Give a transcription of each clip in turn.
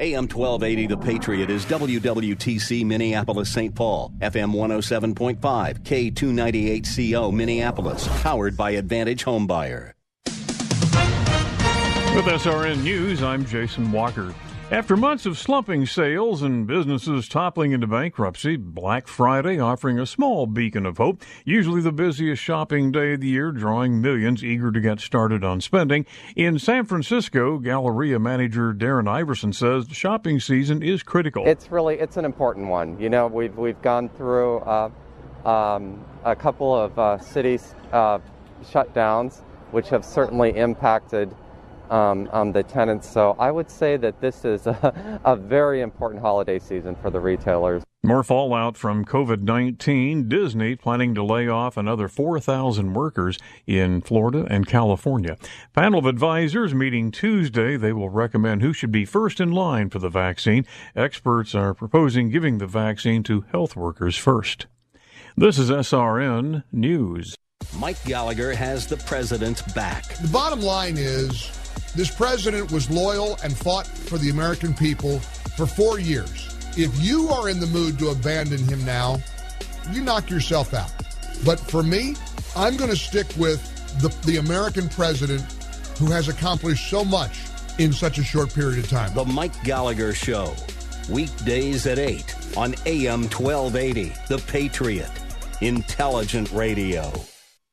AM 1280 The Patriot is WWTC Minneapolis St. Paul, FM 107.5, K298CO Minneapolis, powered by Advantage Homebuyer. With SRN News, I'm Jason Walker. After months of slumping sales and businesses toppling into bankruptcy, Black Friday offering a small beacon of hope, usually the busiest shopping day of the year, drawing millions eager to get started on spending. In San Francisco, Galleria manager Darren Iverson says the shopping season is critical. It's really it's an important one. You know, we've we've gone through uh, um, a couple of uh, cities uh, shutdowns, which have certainly impacted um, um, the tenants. So I would say that this is a, a very important holiday season for the retailers. More fallout from COVID 19. Disney planning to lay off another 4,000 workers in Florida and California. Panel of advisors meeting Tuesday. They will recommend who should be first in line for the vaccine. Experts are proposing giving the vaccine to health workers first. This is SRN News. Mike Gallagher has the president back. The bottom line is this president was loyal and fought for the American people for four years. If you are in the mood to abandon him now, you knock yourself out. But for me, I'm going to stick with the, the American president who has accomplished so much in such a short period of time. The Mike Gallagher Show, weekdays at 8 on AM 1280, The Patriot, intelligent radio.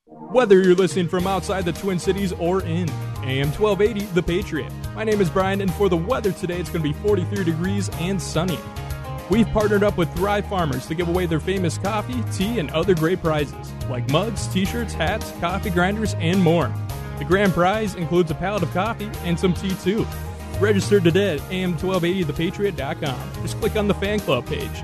Whether you're listening from outside the Twin Cities or in AM 1280, The Patriot. My name is Brian, and for the weather today, it's going to be 43 degrees and sunny. We've partnered up with Thrive Farmers to give away their famous coffee, tea, and other great prizes, like mugs, t shirts, hats, coffee grinders, and more. The grand prize includes a pallet of coffee and some tea, too. Register today at am1280thepatriot.com. Just click on the fan club page.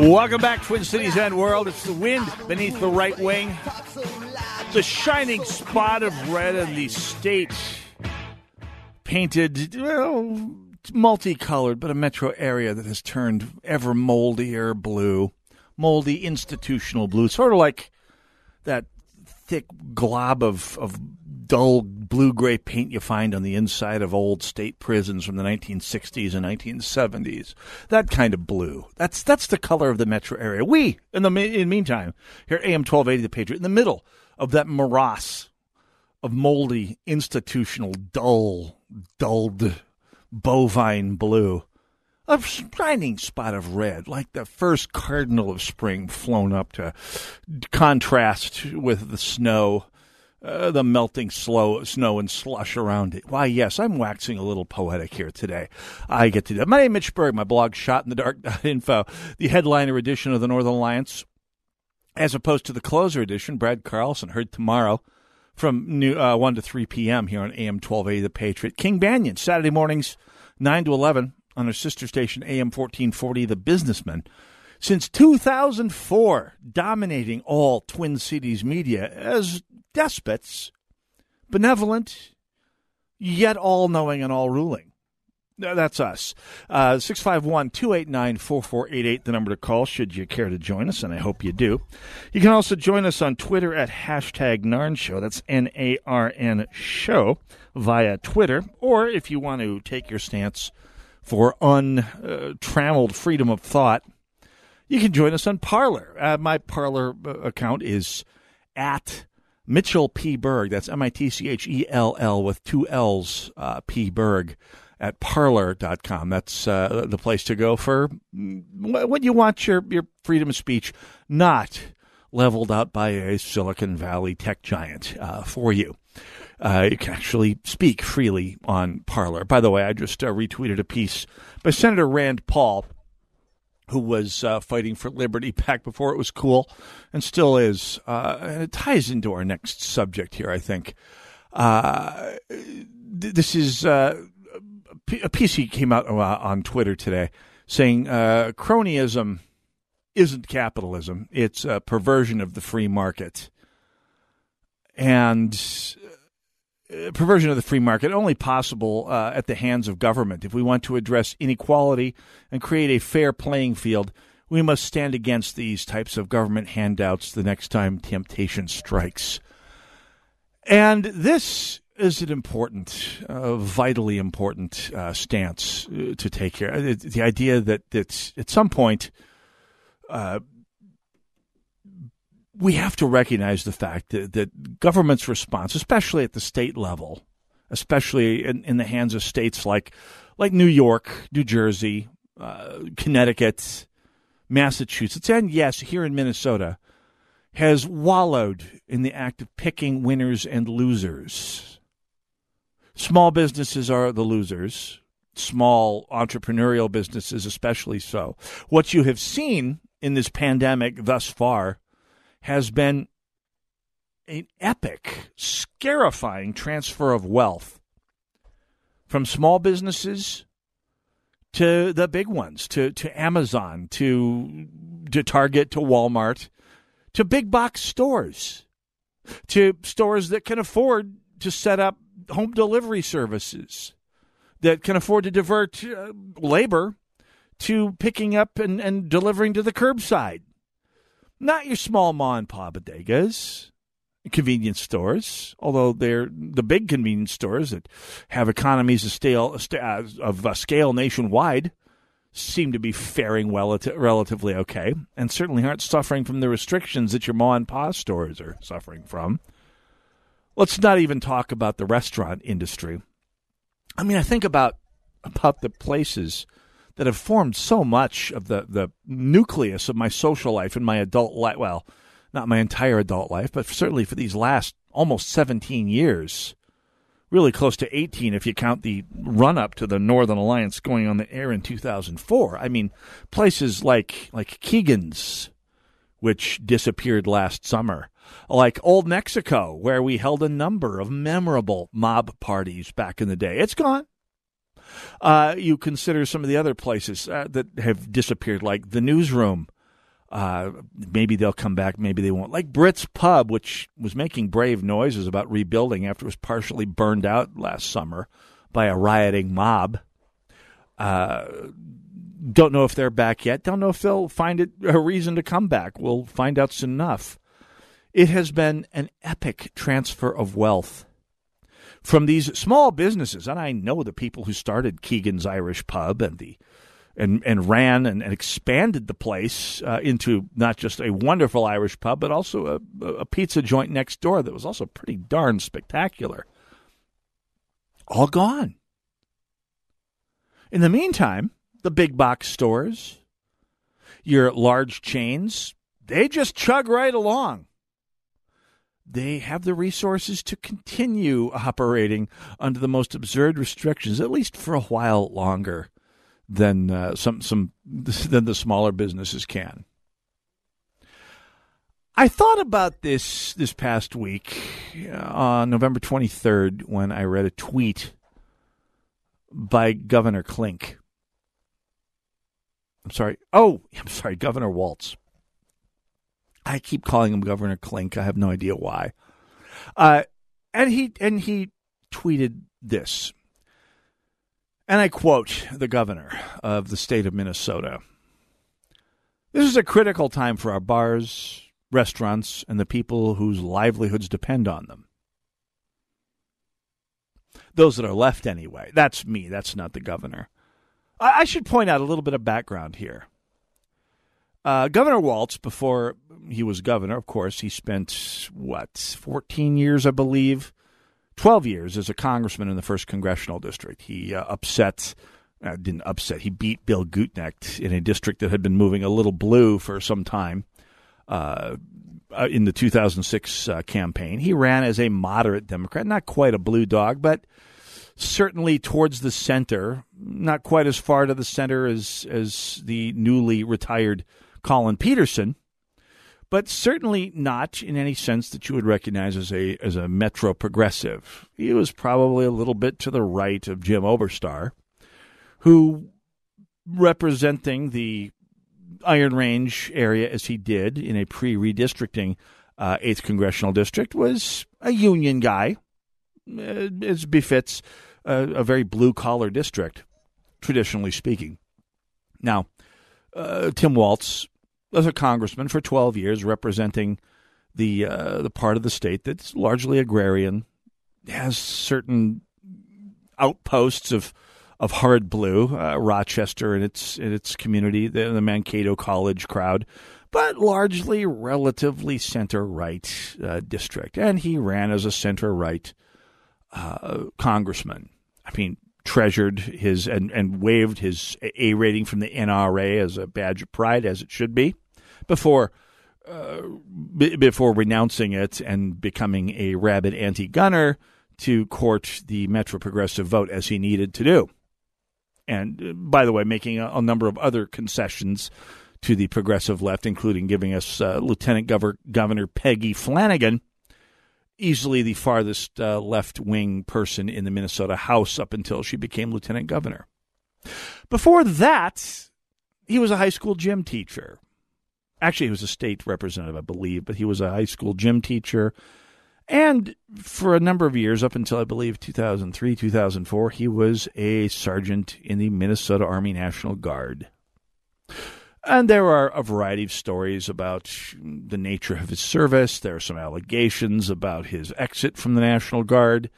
Welcome back, Twin Cities and World. It's the wind beneath the right wing. The shining spot of red in the state. Painted, well, multicolored, but a metro area that has turned ever moldier blue. Moldy institutional blue. Sort of like that thick glob of, of dull blue gray paint you find on the inside of old state prisons from the 1960s and 1970s. That kind of blue. That's that's the color of the metro area. We, in the in the meantime, here at AM 1280 The Patriot, in the middle of that morass of moldy, institutional, dull, dulled, bovine blue. A shining spot of red, like the first cardinal of spring flown up to contrast with the snow uh, the melting slow, snow and slush around it. Why, yes, I'm waxing a little poetic here today. I get to do that. My name is Mitch Berg. My blog, Shot in the Dark Info, the headliner edition of the Northern Alliance, as opposed to the closer edition. Brad Carlson heard tomorrow from new, uh, 1 to 3 p.m. here on AM 1280 The Patriot. King Banaian, Saturday mornings, 9 to 11 on our sister station, AM 1440 The Businessman since 2004, dominating all Twin Cities media as despots, benevolent, yet all knowing and all ruling. That's us. Uh, 651 289 4488, the number to call should you care to join us, and I hope you do. You can also join us on Twitter at hashtag NARN Show. That's N A R N Show via Twitter. Or if you want to take your stance for untrammeled freedom of thought, you can join us on Parler. Uh, my Parler uh, account is at Mitchell P. Berg. That's M I T C H E L L with two L's, uh, P. Berg at parler.com. That's uh, the place to go for when you want your, your freedom of speech not leveled out by a Silicon Valley tech giant uh, for you. Uh, you can actually speak freely on Parler. By the way, I just uh, retweeted a piece by Senator Rand Paul, who was uh, fighting for liberty back before it was cool and still is. Uh, and it ties into our next subject here, I think. Uh, this is a piece he came out uh, on Twitter today saying uh, cronyism isn't capitalism; it's a perversion of the free market, and uh, perversion of the free market only possible uh, at the hands of government. If we want to address inequality and create a fair playing field, we must stand against these types of government handouts the next time temptation strikes. And this is an important, uh, vitally important uh, stance uh, to take here. The, idea that that at some point uh, we have to recognize the fact that, that government's response, especially at the state level, especially in, in the hands of states like like New York, New Jersey, uh, Connecticut, Massachusetts, and yes, here in Minnesota, has wallowed in the act of picking winners and losers Small businesses are the losers, small entrepreneurial businesses, especially so. What you have seen in this pandemic thus far has been an epic, scarifying transfer of wealth from small businesses to the big ones, to, to Amazon, to, to Target, to Walmart, to big box stores, to stores that can afford to set up home delivery services that can afford to divert uh, labor to picking up and, and delivering to the curbside. Not your small ma and pa bodegas, convenience stores, although they're the big convenience stores that have economies of, uh, of uh, scale nationwide seem to be faring well, relatively okay, and certainly aren't suffering from the restrictions that your ma and pa stores are suffering from. Let's not even talk about the restaurant industry. I mean, I think about about the places that have formed so much of the, the nucleus of my social life and my adult life. Well, not my entire adult life, but certainly for these last almost 17 years, really close to 18 if you count the run up to the Northern Alliance going on the air in 2004. I mean, places like like Keegan's, which disappeared last summer, like Old Mexico, where we held a number of memorable mob parties back in the day. It's gone. Uh, you consider some of the other places uh, that have disappeared, like the newsroom. Uh, maybe they'll come back, maybe they won't. Like Brits Pub, which was making brave noises about rebuilding after it was partially burned out last summer by a rioting mob. Uh, don't know if they're back yet. Don't know if they'll find it a reason to come back. We'll find out soon enough. It has been an epic transfer of wealth from these small businesses, and I know the people who started Keegan's Irish Pub and the and and ran and, and expanded the place uh, into not just a wonderful Irish pub, but also a, a pizza joint next door that was also pretty darn spectacular. All gone. In the meantime, the big box stores, your large chains, they just chug right along they have the resources to continue operating under the most absurd restrictions, at least for a while longer than uh, some some than the smaller businesses can. I thought about this this past week uh, on November 23rd when I read a tweet by Governor Klink. I'm sorry. Oh, I'm sorry, Governor Walz. I keep calling him Governor Klink. I have no idea why. Uh, and he and he tweeted this, and I quote the governor of the state of Minnesota. This is a critical time for our bars, restaurants, and the people whose livelihoods depend on them. Those that are left, anyway. That's me. That's not the governor. I, I should point out a little bit of background here. Uh, governor Walz, before he was governor, of course, he spent, what, 14 years, I believe, 12 years as a congressman in the 1st Congressional District. He uh, upset, uh, didn't upset, he beat Bill Gutknecht in a district that had been moving a little blue for some time uh, uh in the 2006 uh, campaign. He ran as a moderate Democrat, not quite a blue dog, but certainly towards the center, not quite as far to the center as, as the newly retired Collin Peterson, but certainly not in any sense that you would recognize as a as a metro progressive. He was probably a little bit to the right of Jim Oberstar, who representing the Iron Range area as he did in a pre redistricting uh, 8th congressional district was a union guy, uh, as befits a, a very blue collar district, traditionally speaking. Now, uh, Tim Walz as a congressman for 12 years, representing the uh, the part of the state that's largely agrarian, has certain outposts of of hard blue, uh, Rochester and its in its community, the, the, Mankato College crowd, but largely relatively center right uh, district, and he ran as a center right uh, congressman. I mean, treasured his and, and waived his A rating from the NRA as a badge of pride, as it should be before uh, b- before renouncing it and becoming a rabid anti-gunner to court the Metro Progressive vote as he needed to do. And uh, by the way, making a, a, number of other concessions to the progressive left, including giving us uh, Lieutenant Gover- Governor Peggy Flanagan, easily the farthest uh, left wing person in the Minnesota House up until she became lieutenant governor. Before that, he was a high school gym teacher. Actually, he was a state representative, I believe, but he was a high school gym teacher. And for a number of years, up until I believe 2003, 2004, he was a sergeant in the Minnesota Army National Guard. And there are a variety of stories about the nature of his service. There are some allegations about his exit from the National Guard.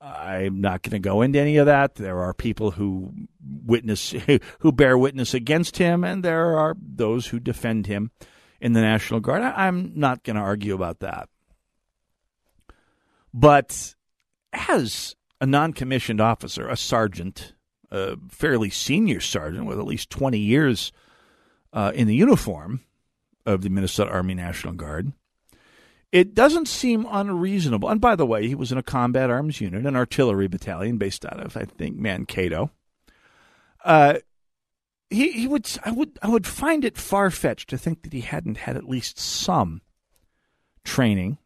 I'm not going to go into any of that. There are people who witness who bear witness against him, and there are those who defend him in the National Guard. I'm not going to argue about that. But as a non-commissioned officer, a sergeant, a fairly senior sergeant with at least 20 years uh, in the uniform of the Minnesota Army National Guard, it doesn't seem unreasonable. And by the way, he was in a combat arms unit, an artillery battalion based out of, I think, Mankato. Uh, he he would I would I would find it far fetched to think that he hadn't had at least some training,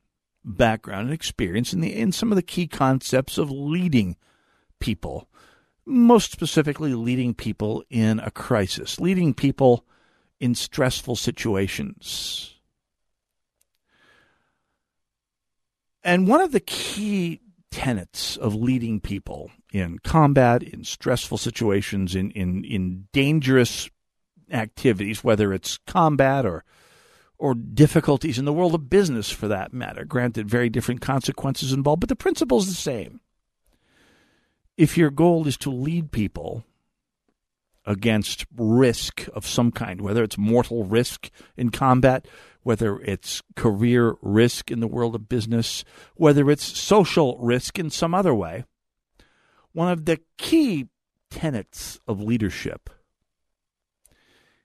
background, and experience in the in some of the key concepts of leading people, most specifically leading people in a crisis, leading people in stressful situations And one of the key tenets of leading people in combat, in stressful situations, in, in, in dangerous activities, whether it's combat or or difficulties in the world of business for that matter. Granted, very different consequences involved, but the principle is the same. If your goal is to lead people against risk of some kind, whether it's mortal risk in combat, whether it's career risk in the world of business, whether it's social risk in some other way. One of the key tenets of leadership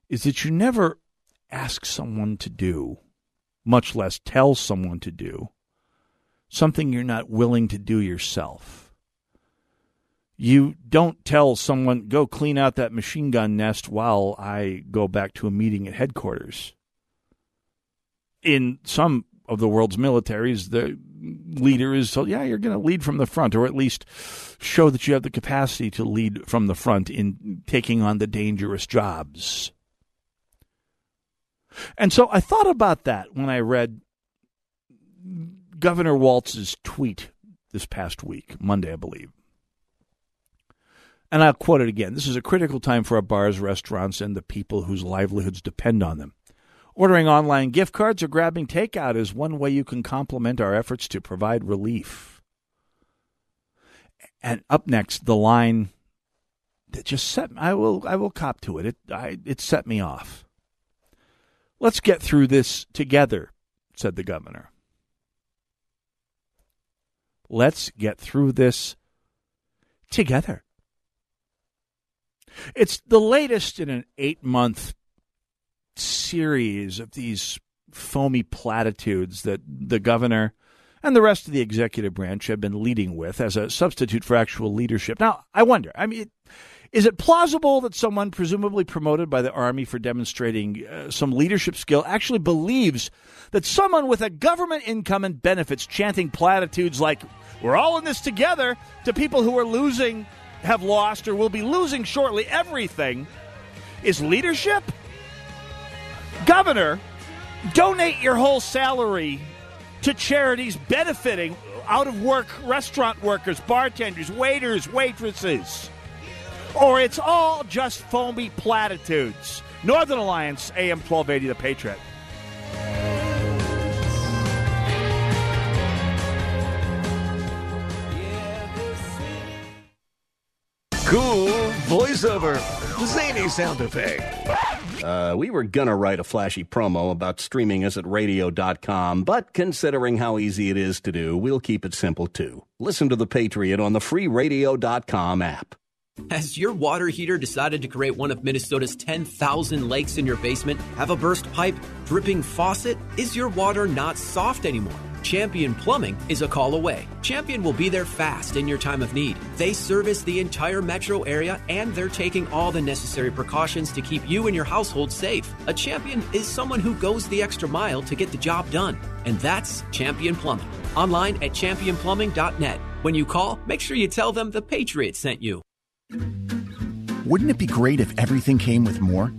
is that you never ask someone to do, much less tell someone to do, something you're not willing to do yourself. You don't tell someone, go clean out that machine gun nest while I go back to a meeting at headquarters in some of the world's militaries, the leader is so yeah, you're going to lead from the front, or at least show that you have the capacity to lead from the front in taking on the dangerous jobs. And so I thought about that when I read Governor Walz's tweet this past week, Monday, I believe. And I'll quote it again. This is a critical time for our bars, restaurants, and the people whose livelihoods depend on them. Ordering online gift cards or grabbing takeout is one way you can complement our efforts to provide relief. And up next, the line that just set I will I will cop to it. It I, it set me off. Let's get through this together, said the governor. Let's get through this together. It's the latest in an eight month series of these foamy platitudes that the governor and the rest of the executive branch have been leading with as a substitute for actual leadership. Now, I wonder, I mean, is it plausible that someone presumably promoted by the Army for demonstrating uh, some leadership skill actually believes that someone with a government income and benefits chanting platitudes like, we're all in this together, to people who are losing, have lost, or will be losing shortly everything, is leadership? Governor, donate your whole salary to charities benefiting out of work restaurant workers, bartenders, waiters, waitresses. Or it's all just foamy platitudes. Northern Alliance, AM 1280, The Patriot. Cool voiceover. Zany sound effect. Uh, we were gonna write a flashy promo about streaming us at radio.com, but considering how easy it is to do, we'll keep it simple too. Listen to The Patriot on the free radio.com app. Has your water heater decided to create one of Minnesota's 10,000 lakes in your basement? Have a burst pipe? Dripping faucet? Is your water not soft anymore? Champion Plumbing is a call away. Champion will be there fast in your time of need. They service the entire metro area and they're taking all the necessary precautions to keep you and your household safe. A champion is someone who goes the extra mile to get the job done. And that's Champion Plumbing. Online at championplumbing.net. When you call, make sure you tell them the Patriot sent you. Wouldn't it be great if everything came with more?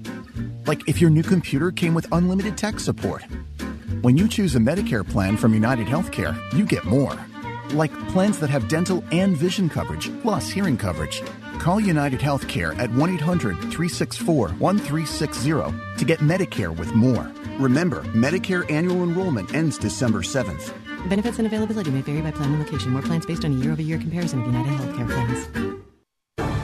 Like if your new computer came with unlimited tech support. When you choose a Medicare plan from United Healthcare, you get more. Like plans that have dental and vision coverage, plus hearing coverage. Call United Healthcare at 1 800 364 1360 to get Medicare with more. Remember, Medicare annual enrollment ends December 7th. Benefits and availability may vary by plan and location. More plans based on a year over year comparison of United Healthcare plans.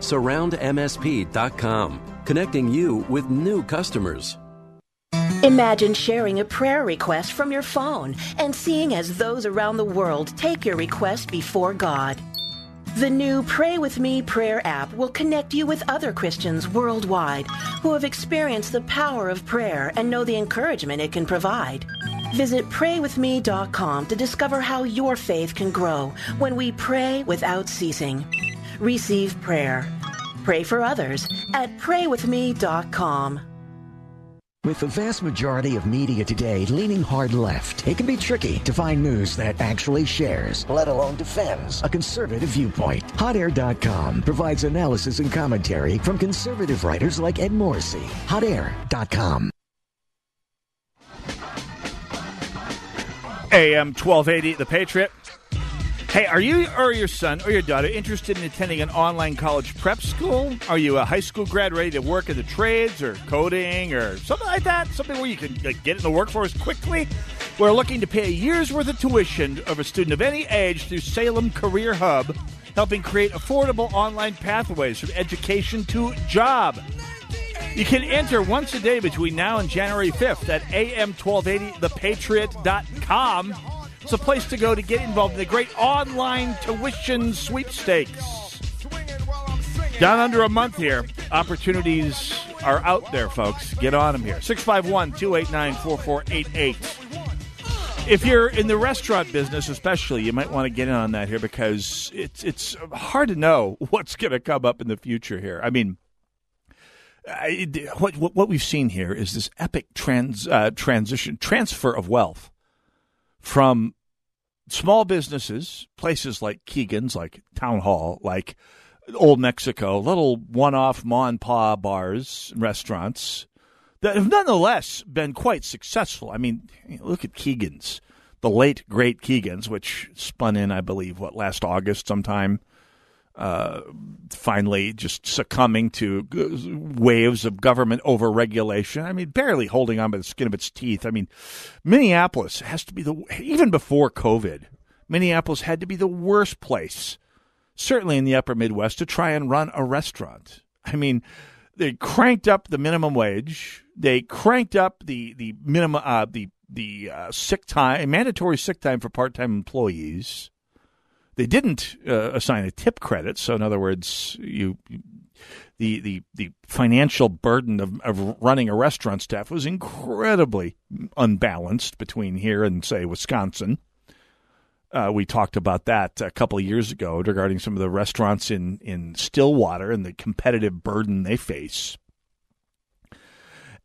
Surroundmsp.com connecting you with new customers. Imagine sharing a prayer request from your phone and seeing as those around the world take your request before God. The new Pray With Me prayer app will connect you with other Christians worldwide who have experienced the power of prayer and know the encouragement it can provide. Visit praywithme.com to discover how your faith can grow when we pray without ceasing. Receive prayer Pray for others at praywithme.com. With the vast majority of media today leaning hard left, it can be tricky to find news that actually shares, let alone defends, a conservative viewpoint. HotAir.com provides analysis and commentary from conservative writers like Ed Morrissey. HotAir.com. AM 1280, The Patriot. Hey, are you or your son or your daughter interested in attending an online college prep school? Are you a high school grad ready to work in the trades or coding or something like that? Something where you can like, get in the workforce quickly? We're looking to pay a year's worth of tuition of a student of any age through Salem Career Hub, helping create affordable online pathways from education to job. You can enter once a day between now and January 5th at am1280thepatriot.com. It's a place to go to get involved in the great online tuition sweepstakes. Down under a month here. Opportunities are out there, folks. Get on them here. 651 289 4488 If you're in the restaurant business, especially, you might want to get in on that here because it's it's hard to know what's going to come up in the future here. I mean, I, what, what what we've seen here is this epic trans uh, transition transfer of wealth from small businesses, places like Keegan's, like Town Hall, like Old Mexico, little one-off ma and pa bars, and restaurants that have nonetheless been quite successful. I mean, look at Keegan's, the late great Keegan's, which spun in, I believe, what last August sometime. Uh, finally, just succumbing to waves of government overregulation. I mean, barely holding on by the skin of its teeth. I mean, Minneapolis has to be the even before COVID. Minneapolis had to be the worst place, certainly in the Upper Midwest, to try and run a restaurant. I mean, they cranked up the minimum wage. They cranked up the the minimum uh, the the uh, sick time, mandatory sick time for part time employees. They didn't uh, assign a tip credit, so in other words, you, the the the financial burden of, of running a restaurant staff was incredibly unbalanced between here and say Wisconsin. Uh, we talked about that a couple of years ago regarding some of the restaurants in, in Stillwater and the competitive burden they face.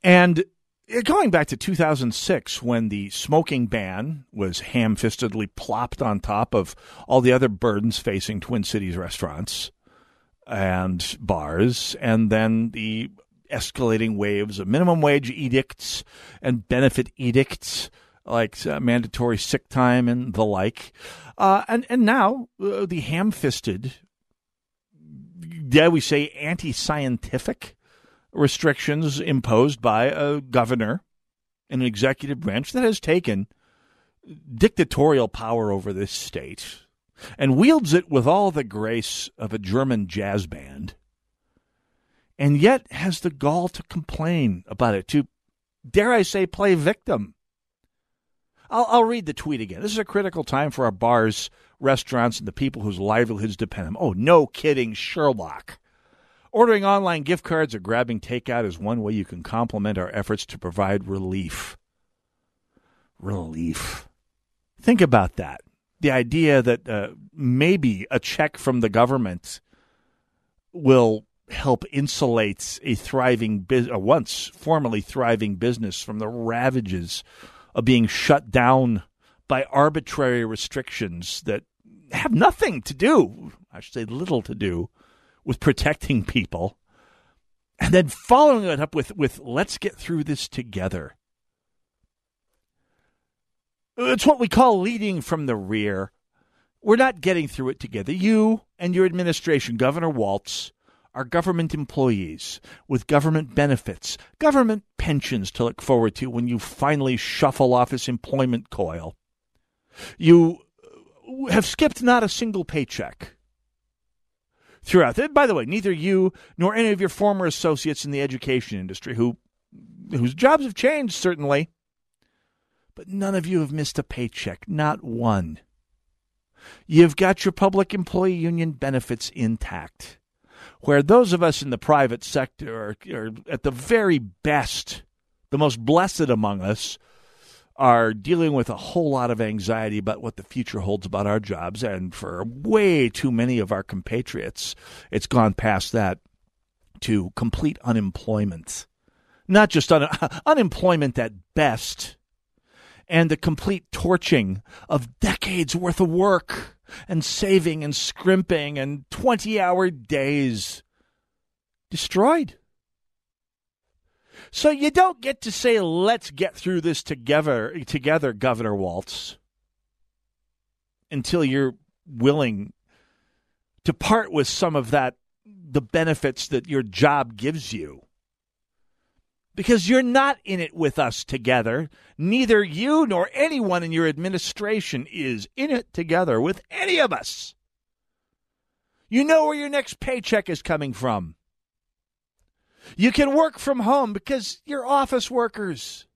And going back to 2006, when the smoking ban was ham fistedly plopped on top of all the other burdens facing Twin Cities restaurants and bars, and then the escalating waves of minimum wage edicts and benefit edicts like uh, mandatory sick time and the like. Uh, and, and now uh, the ham fisted, dare we say, anti scientific restrictions imposed by a governor and an executive branch that has taken dictatorial power over this state and wields it with all the grace of a German jazz band, and yet has the gall to complain about it, to, dare I say, play victim I'll, I'll read the tweet again. This is a critical time for our bars, restaurants, and the people whose livelihoods depend on them. Oh, no kidding, Sherlock. Ordering online gift cards or grabbing takeout is one way you can complement our efforts to provide relief. Relief. Think about that. The idea that uh, maybe a check from the government will help insulate a thriving, a once formerly thriving business from the ravages of being shut down by arbitrary restrictions that have nothing to do, I should say little to do, with protecting people. And then following it up with, with let's get through this together. It's what we call leading from the rear. We're not getting through it together. You and your administration, Governor Walz, are government employees with government benefits, government pensions to look forward to when you finally shuffle off this employment coil. You have skipped not a single paycheck throughout. By the way, neither you nor any of your former associates in the education industry, who whose jobs have changed certainly, but none of you have missed a paycheck, not one. You've got your public employee union benefits intact where those of us in the private sector are, are at the very best, the most blessed among us, are dealing with a whole lot of anxiety about what the future holds about our jobs. And for way too many of our compatriots, it's gone past that to complete unemployment. Not just un- unemployment at best, and the complete torching of decades worth of work and saving and scrimping and 20 hour days destroyed. So you don't get to say, let's get through this together, together, Governor Walz, until you're willing to part with some of that, the benefits that your job gives you because you're not in it with us together. Neither you nor anyone in your administration is in it together with any of us. You know where your next paycheck is coming from. You can work from home because you're office workers.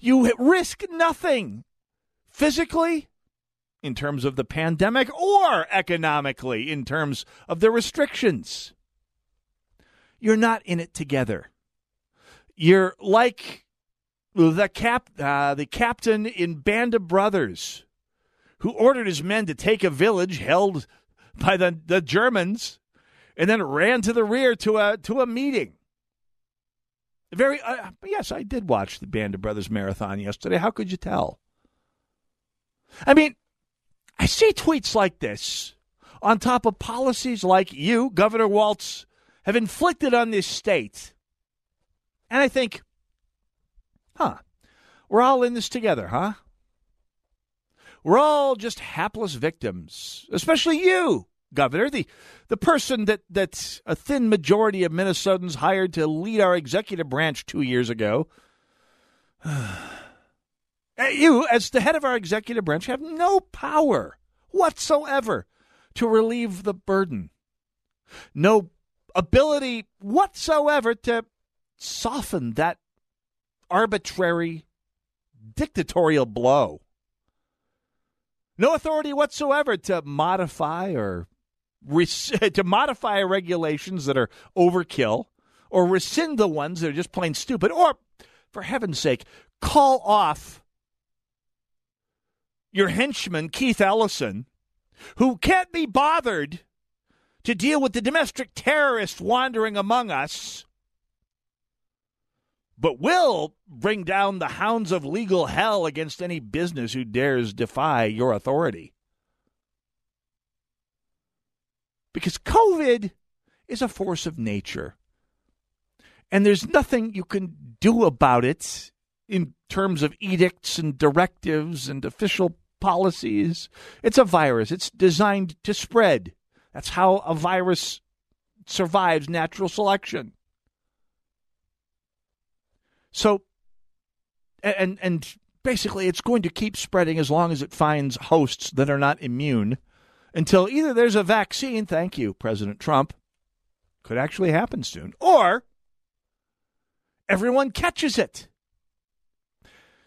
You risk nothing physically in terms of the pandemic or economically in terms of the restrictions. You're not in it together. You're like the cap, uh, the captain in Band of Brothers, who ordered his men to take a village held by the, the Germans, and then ran to the rear to a to a meeting. Very uh, yes, I did watch the Band of Brothers marathon yesterday. How could you tell? I mean, I see tweets like this on top of policies like you, Governor Walz, have inflicted on this state. And I think, huh, we're all in this together, huh? We're all just hapless victims, especially you, Governor, the, the person that, that a thin majority of Minnesotans hired to lead our executive branch two years ago. Eh, you, as the head of our executive branch, have no power whatsoever to relieve the burden. No ability whatsoever to soften that arbitrary dictatorial blow. No authority whatsoever to modify or to modify regulations that are overkill or rescind the ones that are just plain stupid or for heaven's sake call off your henchman Keith Ellison who can't be bothered to deal with the domestic terrorists wandering among us, but will bring down the hounds of legal hell against any business who dares defy your authority. Because COVID is a force of nature. And there's nothing you can do about it in terms of edicts and directives and official policies. It's a virus, it's designed to spread. That's how a virus survives natural selection. So, and and basically, it's going to keep spreading as long as it finds hosts that are not immune, until either there's a vaccine. Thank you, President Trump. Could actually happen soon, or everyone catches it.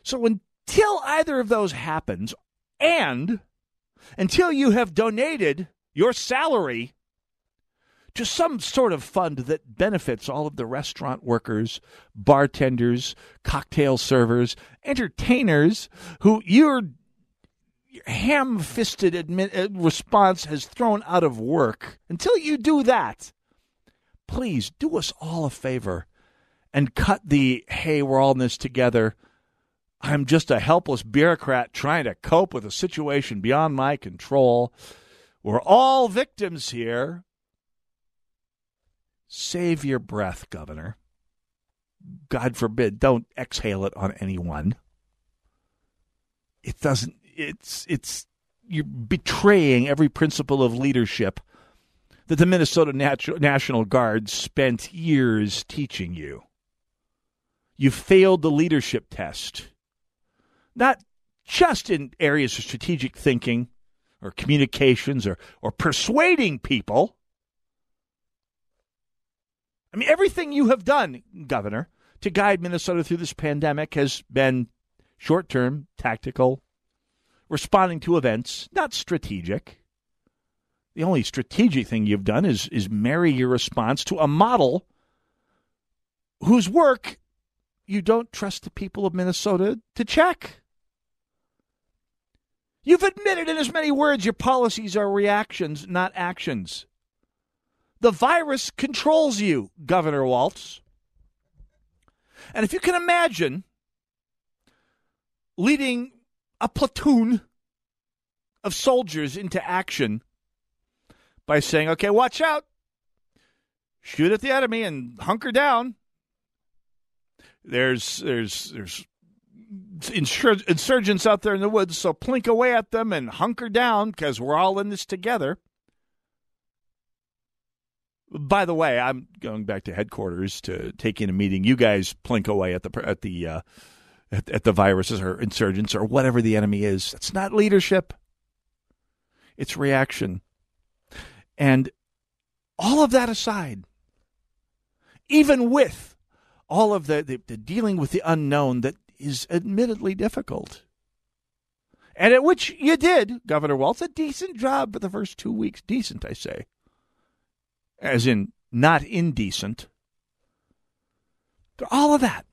So until either of those happens, and until you have donated your salary to some sort of fund that benefits all of the restaurant workers, bartenders, cocktail servers, entertainers who your ham fisted uh, response has thrown out of work. Until you do that, please do us all a favor and cut the hey, we're all in this together I'm just a helpless bureaucrat trying to cope with a situation beyond my control. We're all victims here. Save your breath, Governor. God forbid, don't exhale it on anyone. It doesn't, it's, it's, you're betraying every principle of leadership that the Minnesota National Guard spent years teaching you. You failed the leadership test not just in areas of strategic thinking or communications or, or persuading people. I mean, everything you have done, Governor, to guide Minnesota through this pandemic has been short term, tactical, responding to events, not strategic. The only strategic thing you've done is, is marry your response to a model whose work you don't trust the people of Minnesota to check. You've admitted in as many words your policies are reactions, not actions. The virus controls you, Governor Walz. And if you can imagine leading a platoon of soldiers into action by saying, okay, watch out, shoot at the enemy and hunker down. There's there's there's insurgents out there in the woods, so plink away at them and hunker down because we're all in this together. By the way, I'm going back to headquarters to take in a meeting. You guys plink away at the at the uh, at, at the viruses or insurgents or whatever the enemy is. It's not leadership. It's reaction. And all of that aside, even with all of the, the, the dealing with the unknown that is admittedly difficult. And at which you did, Governor Walz, a decent job for the first two weeks. Decent, I say. As in, not indecent. All of that.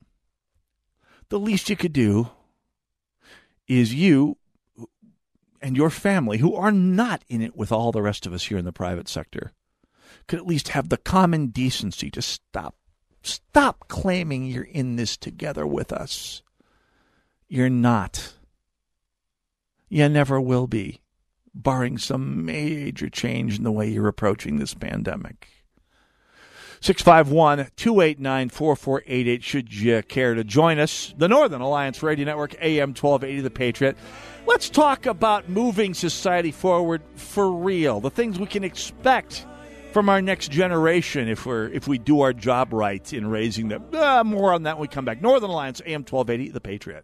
The least you could do is you and your family, who are not in it with all the rest of us here in the private sector, could at least have the common decency to stop. Stop claiming you're in this together with us. You're not. You never will be, barring some major change in the way you're approaching this pandemic. 651 289 4488 should you care to join us. The Northern Alliance Radio Network, AM 1280, The Patriot. Let's talk about moving society forward for real. The things we can expect from our next generation if we're if we do our job right in raising them. Uh, more on that when we come back. Northern Alliance, AM 1280, The Patriot.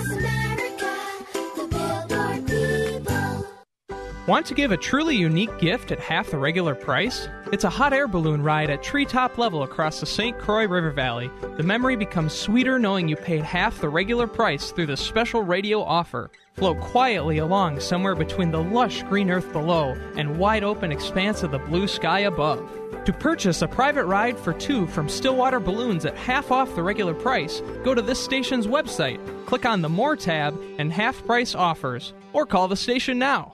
Want to give a truly unique gift at half the regular price? It's a hot air balloon ride at treetop level across the St. Croix River Valley. The memory becomes sweeter knowing you paid half the regular price through the special radio offer. Float quietly along somewhere between the lush green earth below and wide open expanse of the blue sky above. To purchase a private ride for two from Stillwater Balloons at half off the regular price, go to this station's website, click on the More tab, and half price offers, or call the station now.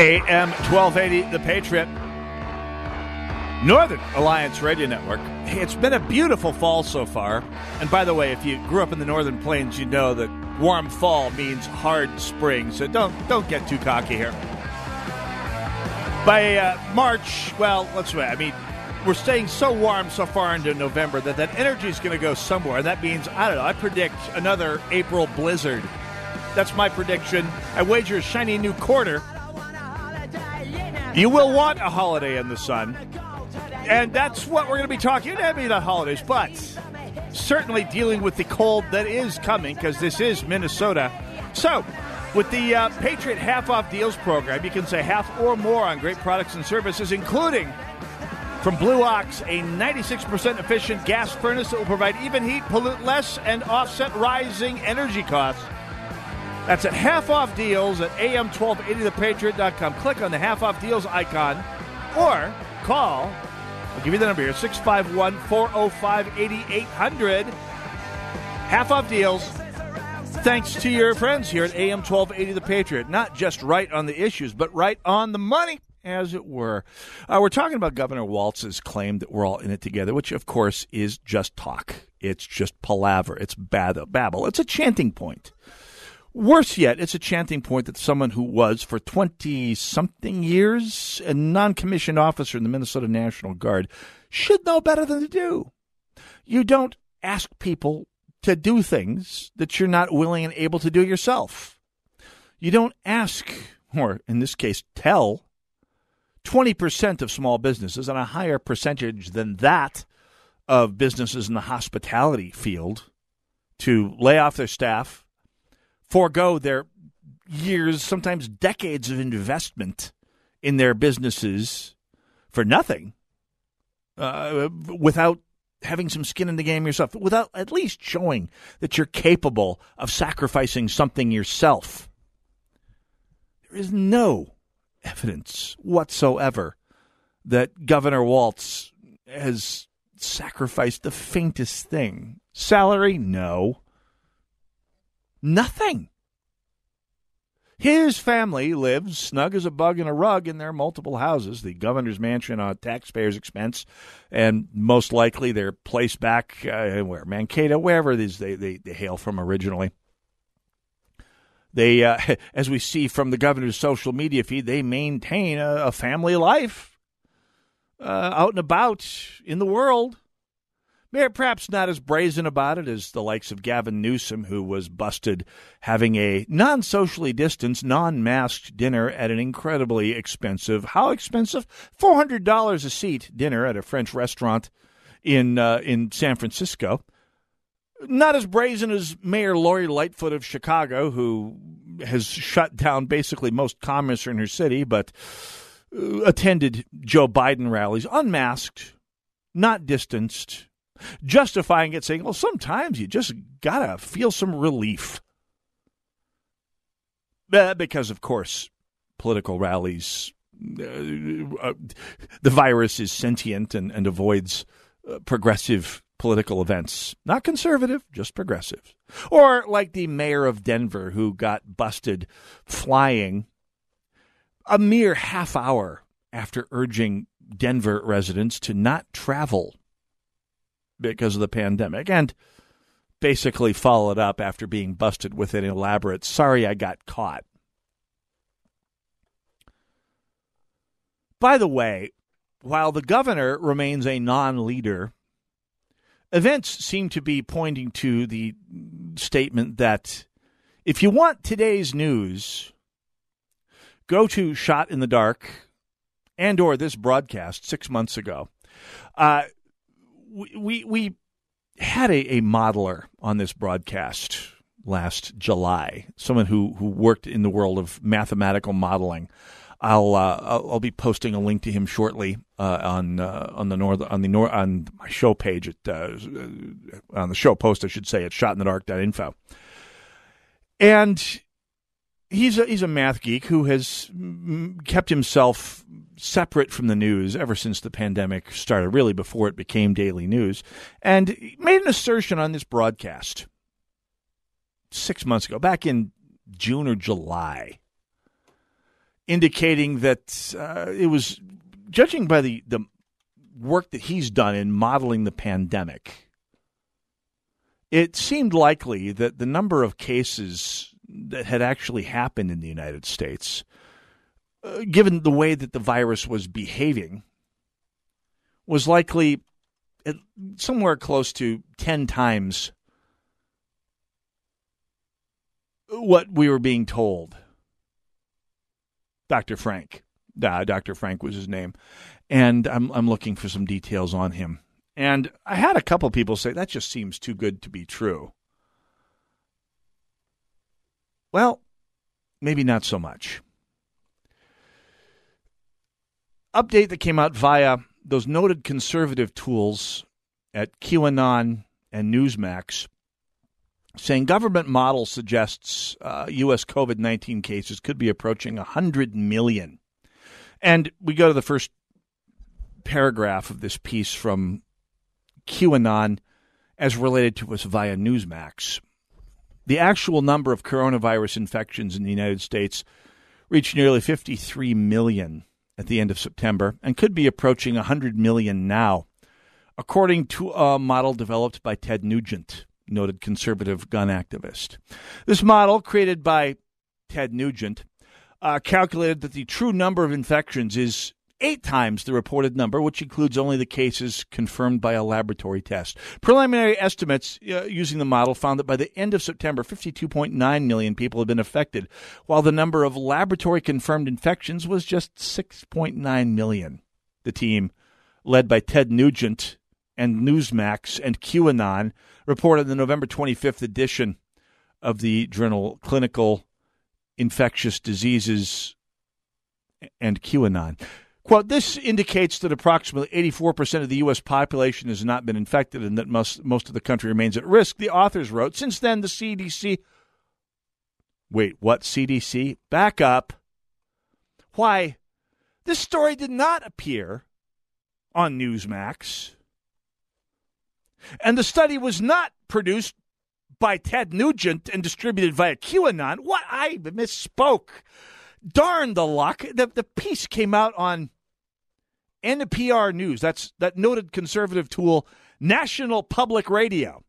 AM 1280, The Patriot. Northern Alliance Radio Network. Hey, it's been a beautiful fall so far. And by the way, if you grew up in the Northern Plains, you know that warm fall means hard spring. So don't don't get too cocky here. By uh, March, well, let's wait. I mean, we're staying so warm so far into November that that energy is going to go somewhere. And that means I don't know. I predict another April blizzard. That's my prediction. I wager a shiny new quarter. You will want a holiday in the sun. And that's what we're going to be talking about. Maybe not holidays, but certainly dealing with the cold that is coming because this is Minnesota. So, with the uh, Patriot Half Off Deals program, you can say half or more on great products and services, including from Blue Ox, a 96% efficient gas furnace that will provide even heat, pollute less, and offset rising energy costs. That's at half off deals at am1280thepatriot.com. Click on the half off deals icon or call. I'll give you the number here 651 405 8800. Half off deals. Thanks to your friends here at AM 1280 The Patriot. Not just right on the issues, but right on the money, as it were. Uh, we're talking about Governor Walz's claim that we're all in it together, which, of course, is just talk. It's just palaver. It's babble. It's a chanting point. Worse yet, it's a chanting point that someone who was for 20 something years a non commissioned officer in the Minnesota National Guard should know better than to do. You don't ask people to do things that you're not willing and able to do yourself. You don't ask, or in this case, tell 20% of small businesses and a higher percentage than that of businesses in the hospitality field to lay off their staff, forego their years, sometimes decades of investment in their businesses for nothing uh, without having some skin in the game yourself, without at least showing that you're capable of sacrificing something yourself. There is no evidence whatsoever that Governor Walz has sacrificed the faintest thing. Salary? No. Nothing. His family lives snug as a bug in a rug in their multiple houses, the governor's mansion on taxpayers' expense, and most likely their place back uh, where Mankato, wherever is they, they, they hail from originally. They, uh, as we see from the governor's social media feed, they maintain a, a family life uh, out and about in the world. Perhaps not as brazen about it as the likes of Gavin Newsom, who was busted having a non socially distanced, non masked dinner at an incredibly expensive, how expensive? $400 a seat dinner at a French restaurant in, uh, in San Francisco. Not as brazen as Mayor Lori Lightfoot of Chicago, who has shut down basically most commerce in her city, but uh, attended Joe Biden rallies unmasked, not distanced justifying it, saying, well, sometimes you just got to feel some relief. Because, of course, political rallies, uh, uh, the virus is sentient and, and avoids uh, progressive political events. Not conservative, just progressive. Or like the mayor of Denver who got busted flying a mere half hour after urging Denver residents to not travel because of the pandemic and basically followed up after being busted with an elaborate sorry I got caught. By the way, while the governor remains a non leader, events seem to be pointing to the statement that if you want today's news, go to Shot in the Dark and or this broadcast six months ago. Uh, we we had a, a modeler on this broadcast last July, someone who who worked in the world of mathematical modeling. I'll uh, I'll, I'll, be posting a link to him shortly uh, on uh, on the north on the nor- on my show page at uh, on the show post I should say at shotinthedark.info. And he's a, he's a math geek who has kept himself separate from the news ever since the pandemic started, really before it became daily news, and made an assertion on this broadcast six months ago, back in June or July, indicating that uh, it was, judging by the, the work that he's done in modeling the pandemic, it seemed likely that the number of cases that had actually happened in the United States given the way that the virus was behaving, was likely somewhere close to 10 times what we were being told. Dr. Frank. Uh, Dr. Frank was his name. And I'm, I'm looking for some details on him. And I had a couple people say that just seems too good to be true. Well, maybe not so much update that came out via those noted conservative tools at QAnon and Newsmax saying government model suggests uh, U.S. COVID 19 cases could be approaching 100 million. And we go to the first paragraph of this piece from QAnon as related to us via Newsmax. The actual number of coronavirus infections in the United States reached nearly 53 million at the end of September and could be approaching 100 million now, according to a model developed by Ted Nugent, noted conservative gun activist. This model, created by Ted Nugent, uh, calculated that the true number of infections is eight times the reported number, which includes only the cases confirmed by a laboratory test. Preliminary estimates uh, using the model found that by the end of September, 52.9 million people had been affected, while the number of laboratory confirmed infections was just 6.9 million. The team, led by Ted Nugent and Newsmax and QAnon, reported the November 25th edition of the journal Clinical Infectious Diseases and QAnon. Quote, this indicates that approximately 84% of the U.S. population has not been infected and that most, most of the country remains at risk, the authors wrote. Since then, the CDC. Wait, what CDC? Back up. Why, this story did not appear on Newsmax. And the study was not produced by Ted Nugent and distributed via QAnon. What? I misspoke darn the luck. The, the piece came out on NPR News. That's that noted conservative tool, National Public Radio.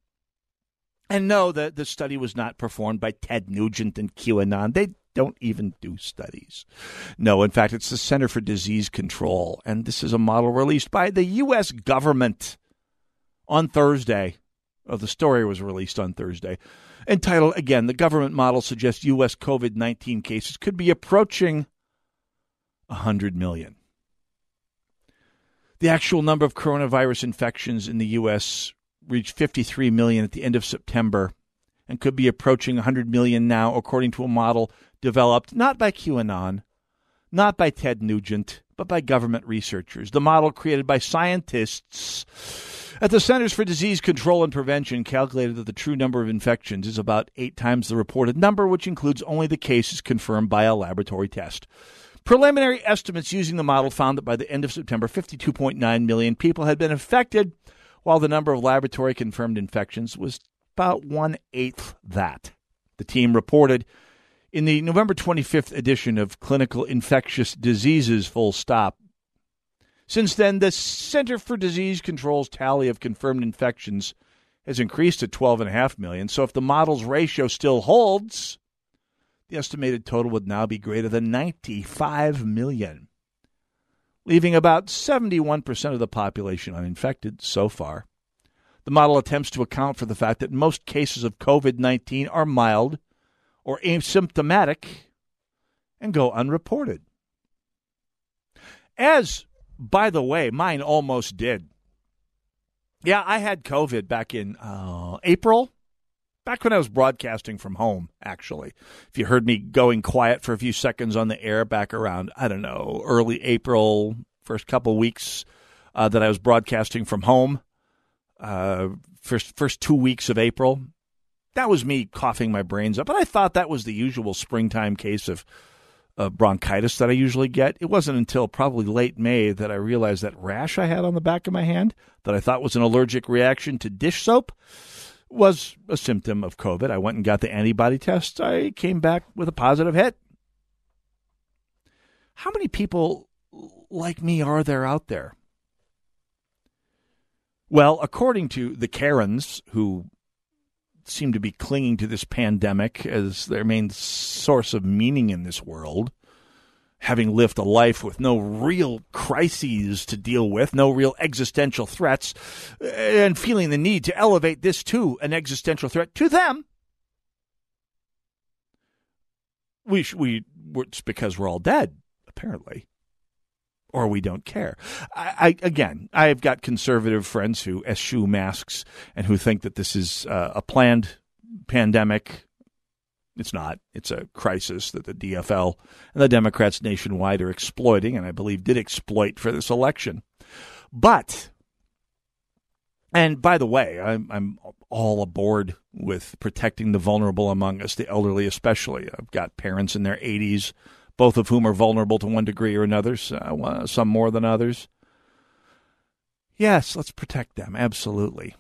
And no, the, the study was not performed by Ted Nugent and QAnon. They don't even do studies. No, in fact, it's the Center for Disease Control. And this is a model released by the U.S. government on Thursday. Oh, the story was released on Thursday entitled again, the government model suggests U.S. COVID 19 cases could be approaching 100 million. The actual number of coronavirus infections in the U.S. reached 53 million at the end of September and could be approaching 100 million now, according to a model developed not by QAnon, not by Ted Nugent, but by government researchers. The model created by scientists at the Centers for Disease Control and Prevention, calculated that the true number of infections is about eight times the reported number, which includes only the cases confirmed by a laboratory test. Preliminary estimates using the model found that by the end of September, 52.9 million people had been affected, while the number of laboratory confirmed infections was about one eighth that. The team reported in the November 25th edition of Clinical Infectious Diseases, full stop, since then, the Center for Disease Control's tally of confirmed infections has increased to 12.5 million. So if the model's ratio still holds, the estimated total would now be greater than 95 million, leaving about 71% of the population uninfected so far. The model attempts to account for the fact that most cases of COVID 19 are mild or asymptomatic and go unreported. As by the way, mine almost did. Yeah, I had COVID back in uh, April, back when I was broadcasting from home, actually. If you heard me going quiet for a few seconds on the air back around, I don't know, early April, first couple weeks uh, that I was broadcasting from home, uh, first, first two weeks of April, that was me coughing my brains up. But I thought that was the usual springtime case of of bronchitis that I usually get. It wasn't until probably late May that I realized that rash I had on the back of my hand that I thought was an allergic reaction to dish soap was a symptom of COVID. I went and got the antibody test. I came back with a positive hit. How many people like me are there out there? Well, according to the Karens who seem to be clinging to this pandemic as their main source of meaning in this world, having lived a life with no real crises to deal with, no real existential threats, and feeling the need to elevate this to an existential threat to them. We, we, it's because we're all dead, apparently or we don't care. I, I, again, I've got conservative friends who eschew masks and who think that this is uh, a planned pandemic. It's not. It's a crisis that the DFL and the Democrats nationwide are exploiting, and I believe did exploit for this election. But And by the way, I'm, I'm all aboard with protecting the vulnerable among us, the elderly especially. I've got parents in their 80s, both of whom are vulnerable to one degree or another, uh, some more than others. Yes, let's protect them, absolutely.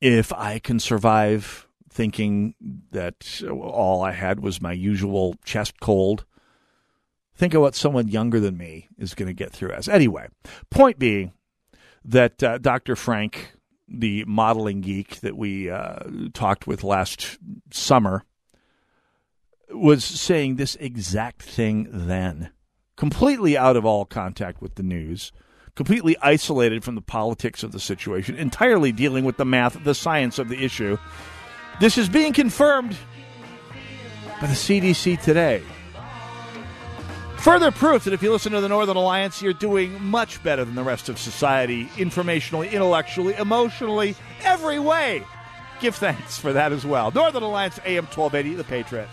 If I can survive thinking that all I had was my usual chest cold, think of what someone younger than me is going to get through as. Anyway, point being that uh, Dr. Frank the modeling geek that we uh, talked with last summer was saying this exact thing then, completely out of all contact with the news, completely isolated from the politics of the situation, entirely dealing with the math, the science of the issue. This is being confirmed by the CDC today. Further proof that if you listen to the Northern Alliance, you're doing much better than the rest of society, informationally, intellectually, emotionally, every way. Give thanks for that as well. Northern Alliance AM 1280, The Patriot.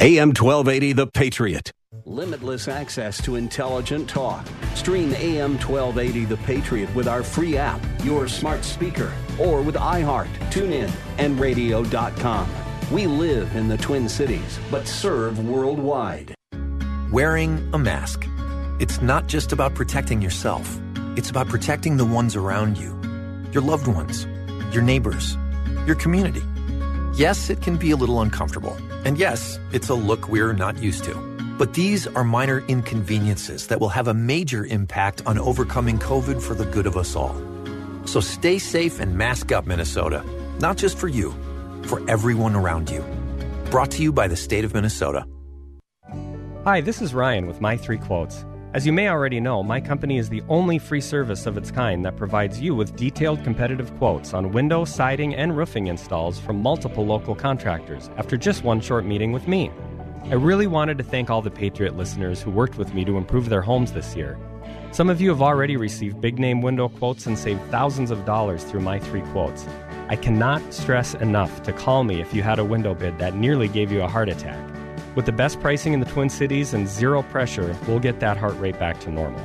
AM 1280, The Patriot. Limitless access to intelligent talk. Stream AM 1280 The Patriot with our free app, your smart speaker, or with iHeart, TuneIn, and radio.com. We live in the Twin Cities, but serve worldwide. Wearing a mask. It's not just about protecting yourself, it's about protecting the ones around you your loved ones, your neighbors, your community. Yes, it can be a little uncomfortable. And yes, it's a look we're not used to. But these are minor inconveniences that will have a major impact on overcoming COVID for the good of us all. So stay safe and mask up, Minnesota. Not just for you, for everyone around you. Brought to you by the state of Minnesota. Hi, this is Ryan with My Three Quotes. As you may already know, my company is the only free service of its kind that provides you with detailed competitive quotes on window, siding, and roofing installs from multiple local contractors after just one short meeting with me. I really wanted to thank all the Patriot listeners who worked with me to improve their homes this year. Some of you have already received big name window quotes and saved thousands of dollars through my three quotes. I cannot stress enough to call me if you had a window bid that nearly gave you a heart attack. With the best pricing in the Twin Cities and zero pressure, we'll get that heart rate back to normal.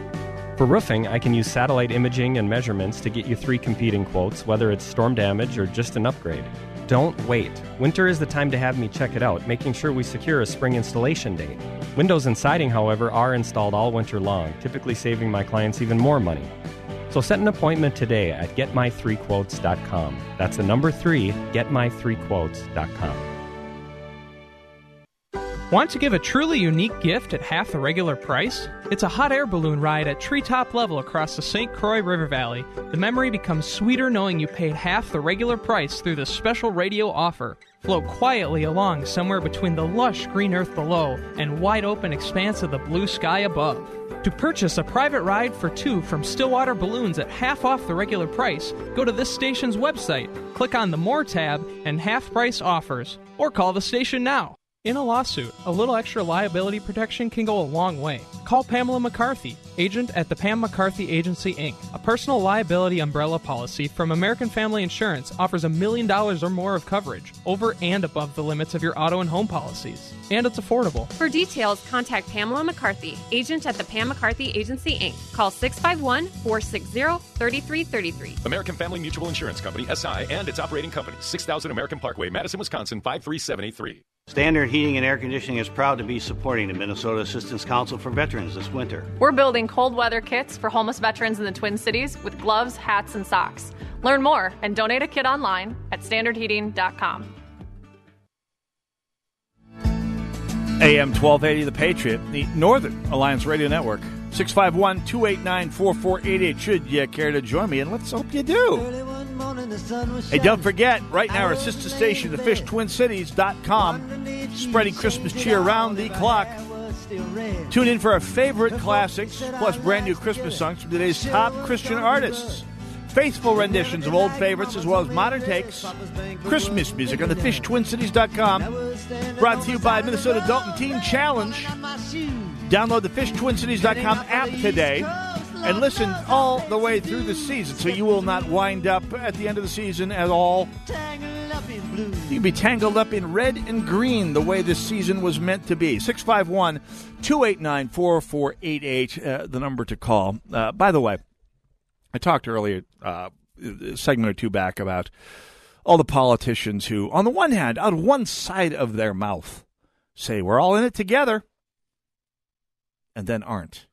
For roofing, I can use satellite imaging and measurements to get you three competing quotes, whether it's storm damage or just an upgrade. Don't wait. Winter is the time to have me check it out, making sure we secure a spring installation date. Windows and siding, however, are installed all winter long, typically saving my clients even more money. So set an appointment today at getmy3quotes.com. That's the number three, getmy3quotes.com. Want to give a truly unique gift at half the regular price? It's a hot air balloon ride at treetop level across the St. Croix River Valley. The memory becomes sweeter knowing you paid half the regular price through this special radio offer. Float quietly along somewhere between the lush green earth below and wide open expanse of the blue sky above. To purchase a private ride for two from Stillwater Balloons at half off the regular price, go to this station's website, click on the More tab, and half price offers, or call the station now. In a lawsuit, a little extra liability protection can go a long way. Call Pamela McCarthy, agent at the Pam McCarthy Agency Inc. A personal liability umbrella policy from American Family Insurance offers a million dollars or more of coverage over and above the limits of your auto and home policies. And it's affordable. For details, contact Pamela McCarthy, agent at the Pam McCarthy Agency Inc. Call 651 460 3333. American Family Mutual Insurance Company, SI, and its operating company, 6000 American Parkway, Madison, Wisconsin, 53783. Standard Heating and Air Conditioning is proud to be supporting the Minnesota Assistance Council for Veterans this winter. We're building cold weather kits for homeless veterans in the Twin Cities with gloves, hats, and socks. Learn more and donate a kit online at standardheating.com. AM 1280, The Patriot, the Northern Alliance Radio Network. 651 289 4488. Should you care to join me? And let's hope you do. Hey, don't forget, right now, our sister station, thefishtwincities.com, spreading Christmas cheer around the clock. Tune in for our favorite classics, plus brand new Christmas songs from today's top Christian artists. Faithful renditions of old favorites as well as modern takes. Christmas music on thefishtwincities.com. Brought to you by Minnesota Adult and Teen Challenge. Download the FishTwinCities.com app today. And listen all the way through the season so you will not wind up at the end of the season at all. You can be tangled up in red and green the way this season was meant to be. 651 289 4488, uh, the number to call. Uh, by the way, I talked earlier, uh, a segment or two back, about all the politicians who, on the one hand, out of one side of their mouth, say we're all in it together, and then aren't.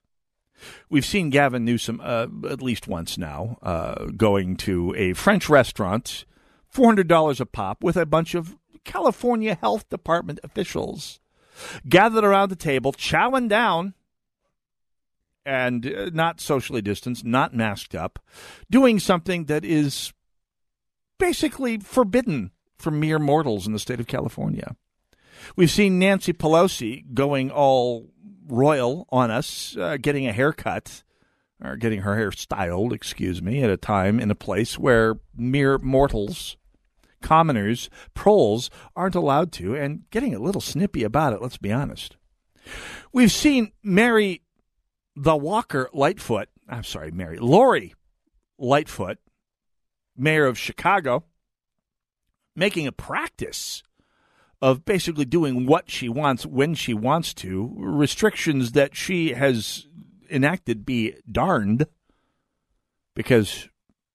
We've seen Gavin Newsom uh, at least once now uh, going to a French restaurant, $400 a pop, with a bunch of California Health Department officials gathered around the table, chowing down and uh, not socially distanced, not masked up, doing something that is basically forbidden for mere mortals in the state of California. We've seen Nancy Pelosi going all royal on us, uh, getting a haircut or getting her hair styled, excuse me, at a time in a place where mere mortals, commoners, proles aren't allowed to, and getting a little snippy about it, let's be honest. We've seen Mary the Walker Lightfoot, I'm sorry, Mary, Lori Lightfoot, mayor of Chicago, making a practice of basically doing what she wants when she wants to. Restrictions that she has enacted be darned because,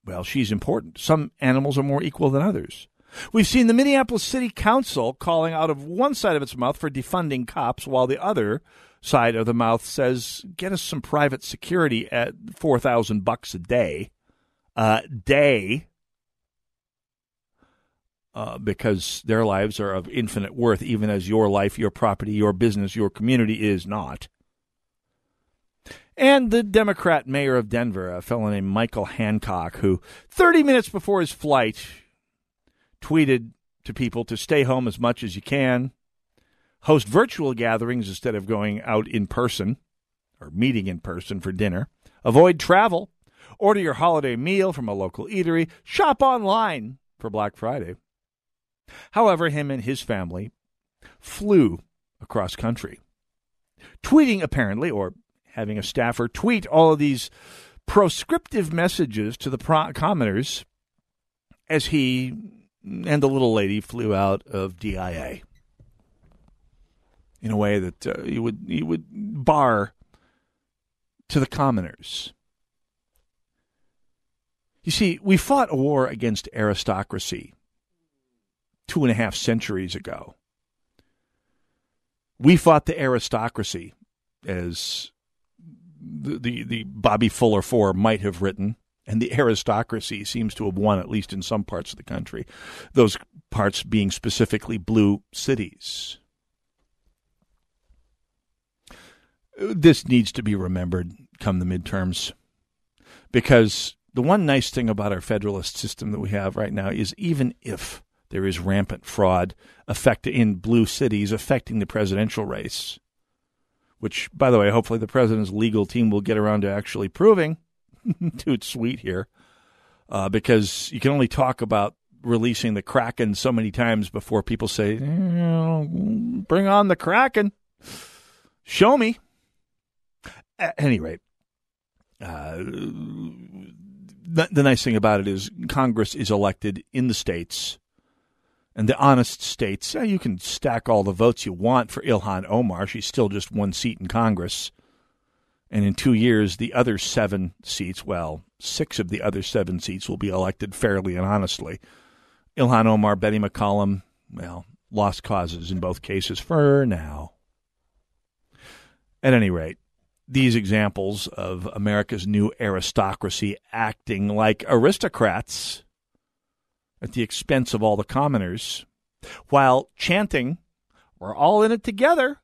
well, she's important. Some animals are more equal than others. We've seen the Minneapolis City Council calling out of one side of its mouth for defunding cops, while the other side of the mouth says, "Get us some private security at four thousand bucks a day, uh, day." Uh, because their lives are of infinite worth, even as your life, your property, your business, your community is not. And the Democrat mayor of Denver, a fellow named Michael Hancock, who 30 minutes before his flight tweeted to people to stay home as much as you can, host virtual gatherings instead of going out in person or meeting in person for dinner, avoid travel, order your holiday meal from a local eatery, shop online for Black Friday. However, him and his family flew across country, tweeting apparently, or having a staffer tweet all of these proscriptive messages to the pro- commoners as he and the little lady flew out of DIA in a way that uh, you would you would bar to the commoners. You see, we fought a war against aristocracy two and a half centuries ago. We fought the aristocracy, as the, the, the Bobby Fuller Four might have written, and the aristocracy seems to have won, at least in some parts of the country, those parts being specifically blue cities. This needs to be remembered come the midterms because the one nice thing about our federalist system that we have right now is even if there is rampant fraud affect in blue cities affecting the presidential race. Which, by the way, hopefully the president's legal team will get around to actually proving. Dude, sweet here, uh, because you can only talk about releasing the Kraken so many times before people say, "Bring on the Kraken, show me." At any rate, uh, the nice thing about it is Congress is elected in the states and the honest states, you can stack all the votes you want for Ilhan Omar. She's still just one seat in Congress. And in two years, the other seven seats, well, six of the other seven seats will be elected fairly and honestly. Ilhan Omar, Betty McCollum, well, lost causes in both cases for now. At any rate, these examples of America's new aristocracy acting like aristocrats at the expense of all the commoners, while chanting, We're all in it together,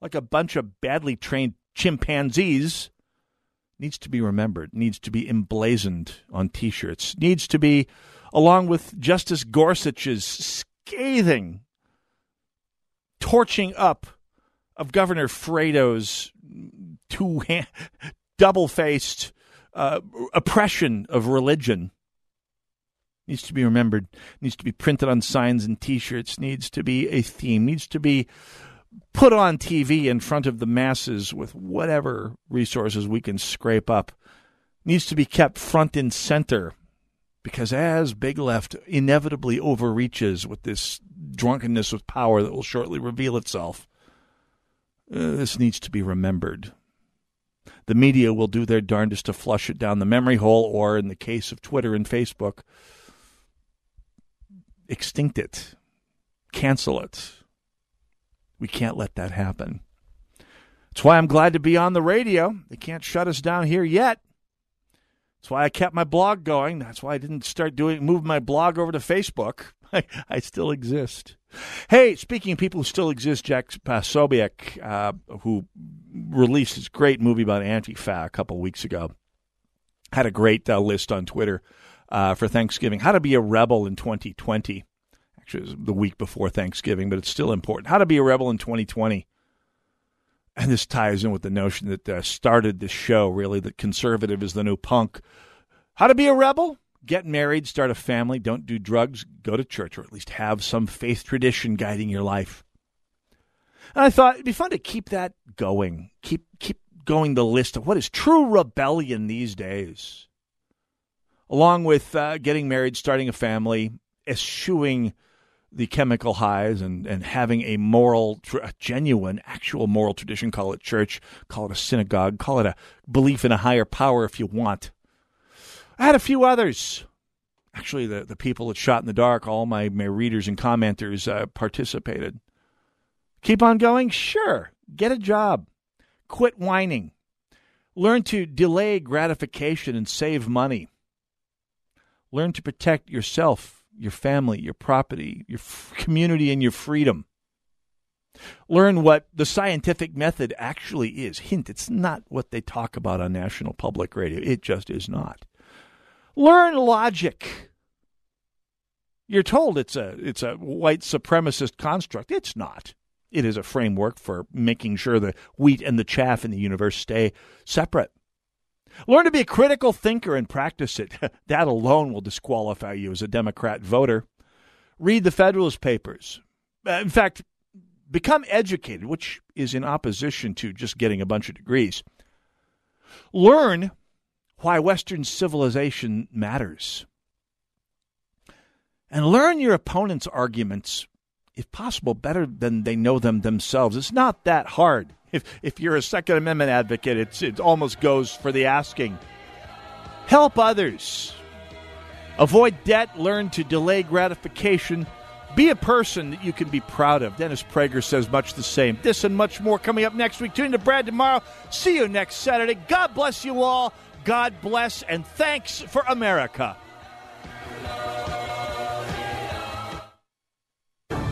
like a bunch of badly trained chimpanzees, needs to be remembered, needs to be emblazoned on t shirts, needs to be, along with Justice Gorsuch's scathing torching up of Governor Fredo's two hand, double faced uh, oppression of religion needs to be remembered, needs to be printed on signs and T-shirts, needs to be a theme, needs to be put on TV in front of the masses with whatever resources we can scrape up needs to be kept front and center because as Big Left inevitably overreaches with this drunkenness with power that will shortly reveal itself, uh, this needs to be remembered. The media will do their darndest to flush it down the memory hole, or in the case of Twitter and Facebook, extinct it, cancel it. We can't let that happen. That's why I'm glad to be on the radio. They can't shut us down here yet. That's why I kept my blog going. That's why I didn't start doing move my blog over to Facebook. I, I still exist. Hey, speaking of people who still exist, Jack Posobiec, uh, who released his great movie about Antifa a couple weeks ago, had a great uh, list on Twitter uh, for Thanksgiving. How to be a rebel in 2020. Actually, it was the week before Thanksgiving, but it's still important. How to be a rebel in 2020. And this ties in with the notion that uh, started this show, really, that conservative is the new punk. How to be a rebel? Get married, start a family, don't do drugs, go to church, or at least have some faith tradition guiding your life. And I thought it'd be fun to keep that going, keep keep going the list of what is true rebellion these days, along with uh, getting married, starting a family, eschewing the chemical highs and, and having a moral, a genuine, actual moral tradition. Call it church, call it a synagogue, call it a belief in a higher power if you want. I had a few others. Actually, the, the people that shot in the dark, all my, my readers and commenters uh, participated. Keep on going? Sure. Get a job. Quit whining. Learn to delay gratification and save money. Learn to protect yourself your family, your property, your f- community, and your freedom. Learn what the scientific method actually is. Hint, it's not what they talk about on National Public Radio. It just is not. Learn logic. You're told it's a it's a white supremacist construct. It's not. It is a framework for making sure the wheat and the chaff in the universe stay separate. Learn to be a critical thinker and practice it. that alone will disqualify you as a Democrat voter. Read the Federalist Papers. Uh, in fact, become educated, which is in opposition to just getting a bunch of degrees. Learn why Western civilization matters. And learn your opponent's arguments, if possible, better than they know them themselves. It's not that hard if if you're a Second Amendment advocate, it's it almost goes for the asking. Help others. Avoid debt. Learn to delay gratification. Be a person that you can be proud of. Dennis Prager says much the same. This and much more coming up next week. Tune in to Brad tomorrow. See you next Saturday. God bless you all. God bless and thanks for America.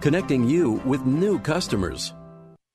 connecting you with new customers.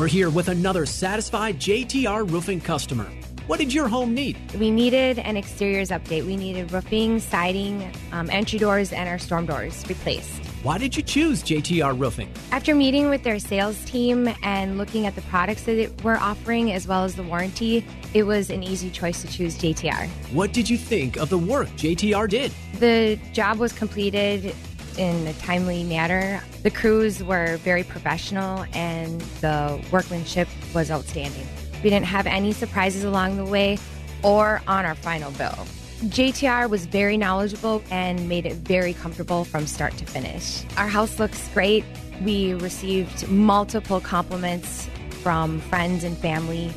We're here with another satisfied JTR roofing customer. What did your home need? We needed an exteriors update. We needed roofing, siding, um, entry doors, and our storm doors replaced. Why did you choose JTR Roofing? After meeting with their sales team and looking at the products that we're offering as well as the warranty, it was an easy choice to choose JTR. What did you think of the work JTR did? The job was completed in a timely manner. The crews were very professional and the workmanship was outstanding. We didn't have any surprises along the way or on our final bill. JTR was very knowledgeable and made it very comfortable from start to finish. Our house looks great. We received multiple compliments from friends and family.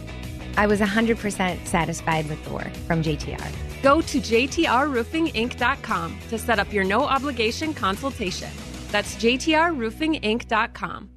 I was 100% satisfied with the work from JTR. Go to jtrroofinginc.com to set up your no obligation consultation. That's jtrroofinginc.com.